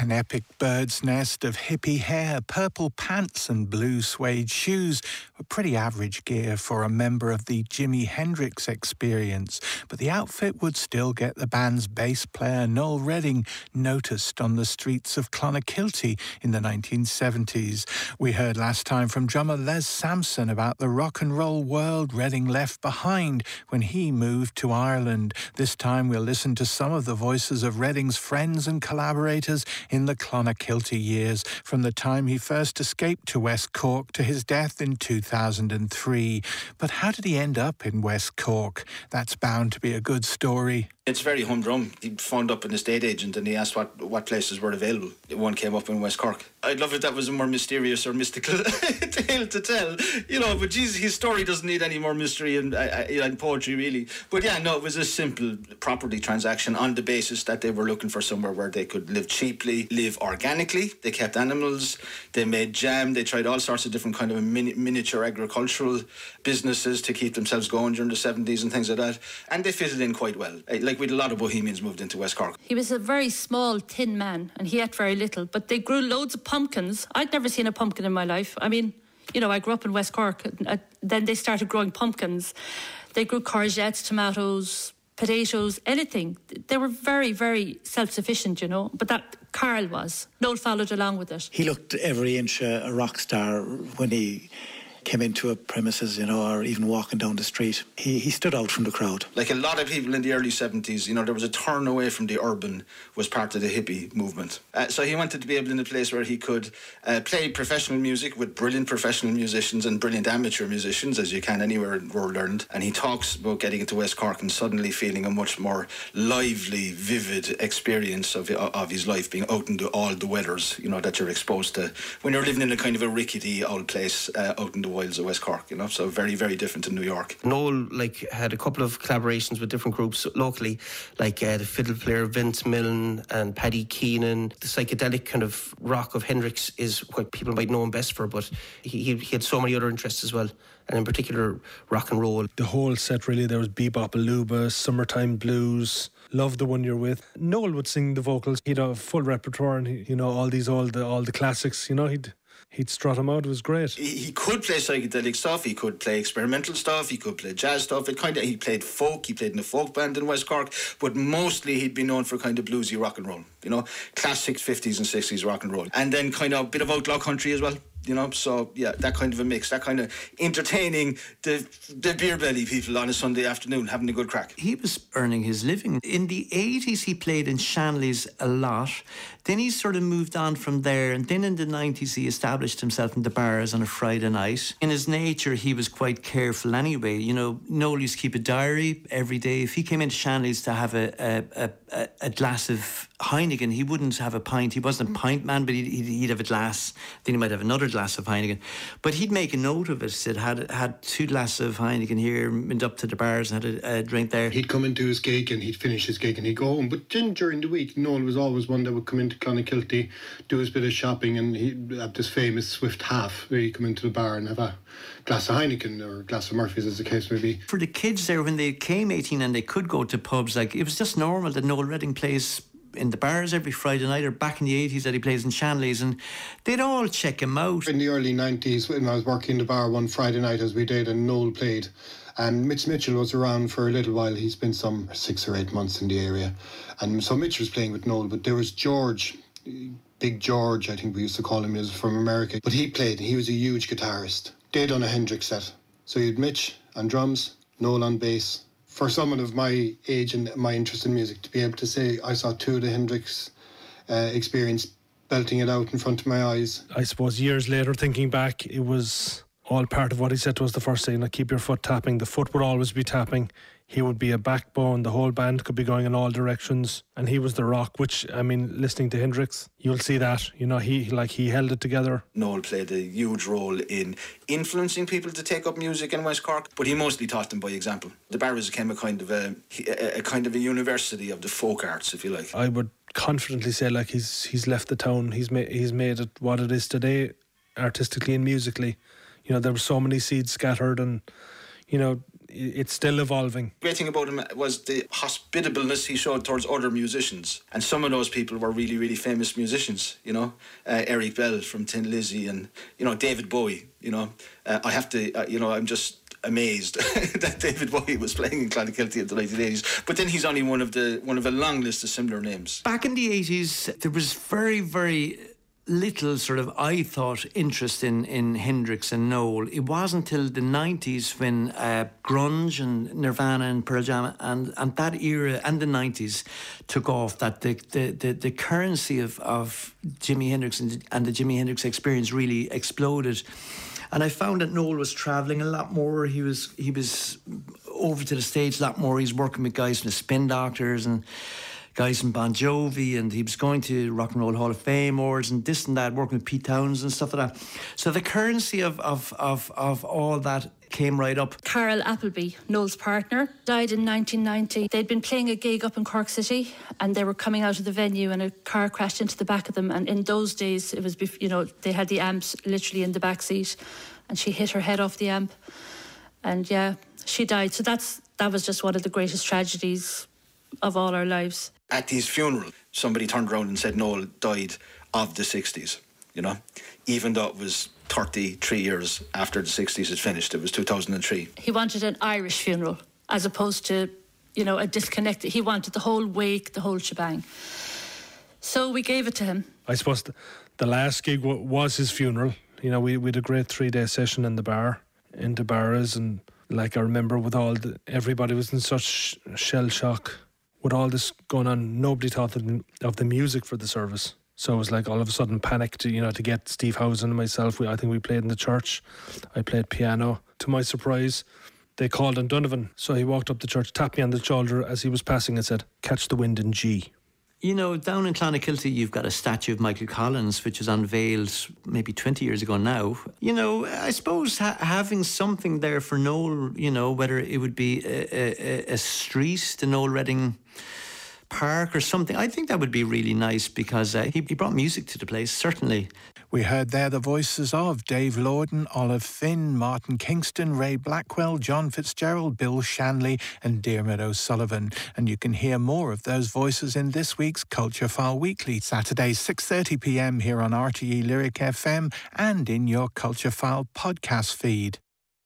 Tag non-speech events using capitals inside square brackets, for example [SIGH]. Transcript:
An epic bird's nest of hippie hair, purple pants, and blue suede shoes were pretty average gear for a member of the Jimi Hendrix experience, but the outfit would still get the band's bass player Noel Redding noticed on the streets of Clonakilty in the 1970s. We heard last time from drummer Les Sampson about the rock and roll world Redding left behind when he moved to Ireland. This time we'll listen to some of the voices of Redding's friends and collaborators in the Clonakilty years, from the time he first escaped to West Cork to his death in 2003. But how did he end up in West Cork? That's bound to be a good story. It's very humdrum. He phoned up an estate agent and he asked what, what places were available. One came up in West Cork. I'd love if that was a more mysterious or mystical [LAUGHS] tale to tell, you know. But Jesus, his story doesn't need any more mystery and, and poetry, really. But yeah, no, it was a simple property transaction on the basis that they were looking for somewhere where they could live cheaply, live organically. They kept animals, they made jam, they tried all sorts of different kind of mini- miniature agricultural businesses to keep themselves going during the 70s and things like that. And they fitted in quite well. Like with a lot of Bohemians moved into West Cork. He was a very small, thin man, and he ate very little. But they grew loads of pumpkins. I'd never seen a pumpkin in my life. I mean, you know, I grew up in West Cork. Uh, then they started growing pumpkins. They grew courgettes, tomatoes, potatoes, anything. They were very, very self sufficient, you know. But that Carol was. Noel followed along with it. He looked every inch a rock star when he came into a premises, you know, or even walking down the street. He, he stood out from the crowd. Like a lot of people in the early 70s, you know, there was a turn away from the urban was part of the hippie movement. Uh, so he wanted to be able in a place where he could uh, play professional music with brilliant professional musicians and brilliant amateur musicians, as you can anywhere in World Ireland. And he talks about getting into West Cork and suddenly feeling a much more lively, vivid experience of, of his life being out into all the weathers, you know, that you're exposed to when you're living in a kind of a rickety old place uh, out in the wilds of West Cork, you know, so very, very different to New York. Noel like had a couple of collaborations with different groups locally, like uh, the fiddle player Vince Milne and Paddy Keenan. The psychedelic kind of rock of Hendrix is what people might know him best for, but he, he had so many other interests as well and in particular rock and roll. The whole set really there was bebop, aluba, summertime blues. Love the one you're with. Noel would sing the vocals. He'd have a full repertoire, and he, you know all these all the all the classics. You know he'd he'd strut him out. It was great. He, he, could play psychedelic stuff. He could play experimental stuff. He could play jazz stuff. It kind of he played folk. He played in a folk band in West Cork, but mostly he'd be known for kind of bluesy rock and roll. You know, classic fifties and sixties rock and roll, and then kind of a bit of outlaw country as well you know so yeah that kind of a mix that kind of entertaining the the beer belly people on a sunday afternoon having a good crack. He was earning his living. In the 80s he played in shanley's a lot. Then he sort of moved on from there and then in the 90s he established himself in De Barra's on a friday night. In his nature he was quite careful anyway. You know noel used to keep a diary every day. If he came into shanley's to have a, a, a, a glass of Heineken, he wouldn't have a pint. He wasn't a mm. pint man, but he'd, he'd, have a glass. Then he might have another glass of Heineken. But he'd make a note of it. Said had had two glasses of Heineken here, went up to De Barra's and had a, a, drink there. He'd come into his gig and he'd finish his gig and he'd go home. But then during the week, Noel was always one that would come into Clonakilty, do his bit of shopping, and he'd have this famous Swift half where he'd come into the bar and have a glass of Heineken or a glass of Murphy's, as the case may be. For the kids there, when they came 18 and they could go to pubs, like it was just normal that Noel Redding plays in De Barra's every Friday night, or back in the 80s that he plays in Shanley's, and they'd all check him out. In the early 90s, when I was working the bar one Friday night, as we did, and Noel played, and Mitch Mitchell was around for a little while. He's been some six or eight months in the area. And so Mitch was playing with Noel, but there was George, Big George, I think we used to call him, he was from America. But he played, he was a huge guitarist. They done a Hendrix set. So you had Mitch on drums, Noel on bass, for someone of my age and my interest in music to be able to say I saw two of the Hendrix uh, experience belting it out in front of my eyes. I suppose years later, thinking back, it was all part of what he said to us the first day. Like, keep your foot tapping. The foot would always be tapping he would be a backbone. The whole band could be going in all directions, and he was the rock. Which I mean, listening to Hendrix, you'll see that. You know, he like he held it together. Noel played a huge role in influencing people to take up music in West Cork, but he mostly taught them by example. De Barra's became a kind of a, a kind of a university of the folk arts, if you like. I would confidently say like he's he's left the town. He's made he's made it what it is today, artistically and musically. You know, there were so many seeds scattered and you know, it's still evolving. Great thing about him was the hospitableness he showed towards other musicians, and some of those people were really, really famous musicians. You know, uh, Eric Bell from Thin Lizzy, and you know David Bowie. You know, uh, I have to. Uh, you know, I'm just amazed [LAUGHS] that David Bowie was playing in Clonakilty in the 1980s. But then he's only one of the one of a long list of similar names. Back in the 80s, there was very, very little sort of I thought interest in in Hendrix and Noel. It wasn't until the nineties when uh, grunge and Nirvana and Pearl Jam and and that era and the nineties took off that the the, the, the currency of, of Jimi Hendrix and, and the Jimi Hendrix experience really exploded. And I found that Noel was travelling a lot more. He was he was over to the States a lot more. He's working with guys from the Spin Doctors and guys from Bon Jovi, and he was going to Rock and Roll Hall of Fame awards and this and that, working with Pete Townshend and stuff like that. So the currency of of of, of all that came right up. Carol Appleby, Noel's partner, died in 1990. They'd been playing a gig up in Cork City and they were coming out of the venue and a car crashed into the back of them. And in those days, it was, you know, they had the amps literally in the back seat and she hit her head off the amp. And yeah, she died. So that's that was just one of the greatest tragedies of all our lives. At his funeral, somebody turned around and said Noel died of the 60s, you know, even though it was 33 years after the 60s had finished. It was 2003. He wanted an Irish funeral as opposed to, you know, a disconnected. He wanted the whole wake, the whole shebang. So we gave it to him. I suppose the, the last gig w- was his funeral. You know, we, we had a great three day session in the bar, in De Barra's, and like I remember with all the, everybody was in such shell shock with all this going on, nobody thought of the music for the service. So it was like all of a sudden panic to you know to get Steve Housen and myself. We, I think we played in the church. I played piano. To my surprise, they called on Donovan. So he walked up the church, tapped me on the shoulder as he was passing, and said, "Catch the wind in G." You know, down in Clonakilty, you've got a statue of Michael Collins, which was unveiled maybe 20 years ago now. You know, I suppose ha- having something there for Noel, you know, whether it would be a, a, a street, the Noel Redding park or something. I think that would be really nice because uh, he, he brought music to the place, certainly. We heard there the voices of Dave Lorden, Olive Finn, Martin Kingston, Ray Blackwell, John Fitzgerald, Bill Shanley, and Dermot O'Sullivan. And you can hear more of those voices in this week's Culture File Weekly, Saturday, 6.30 p.m. here on RTE Lyric FM and in your Culture File podcast feed.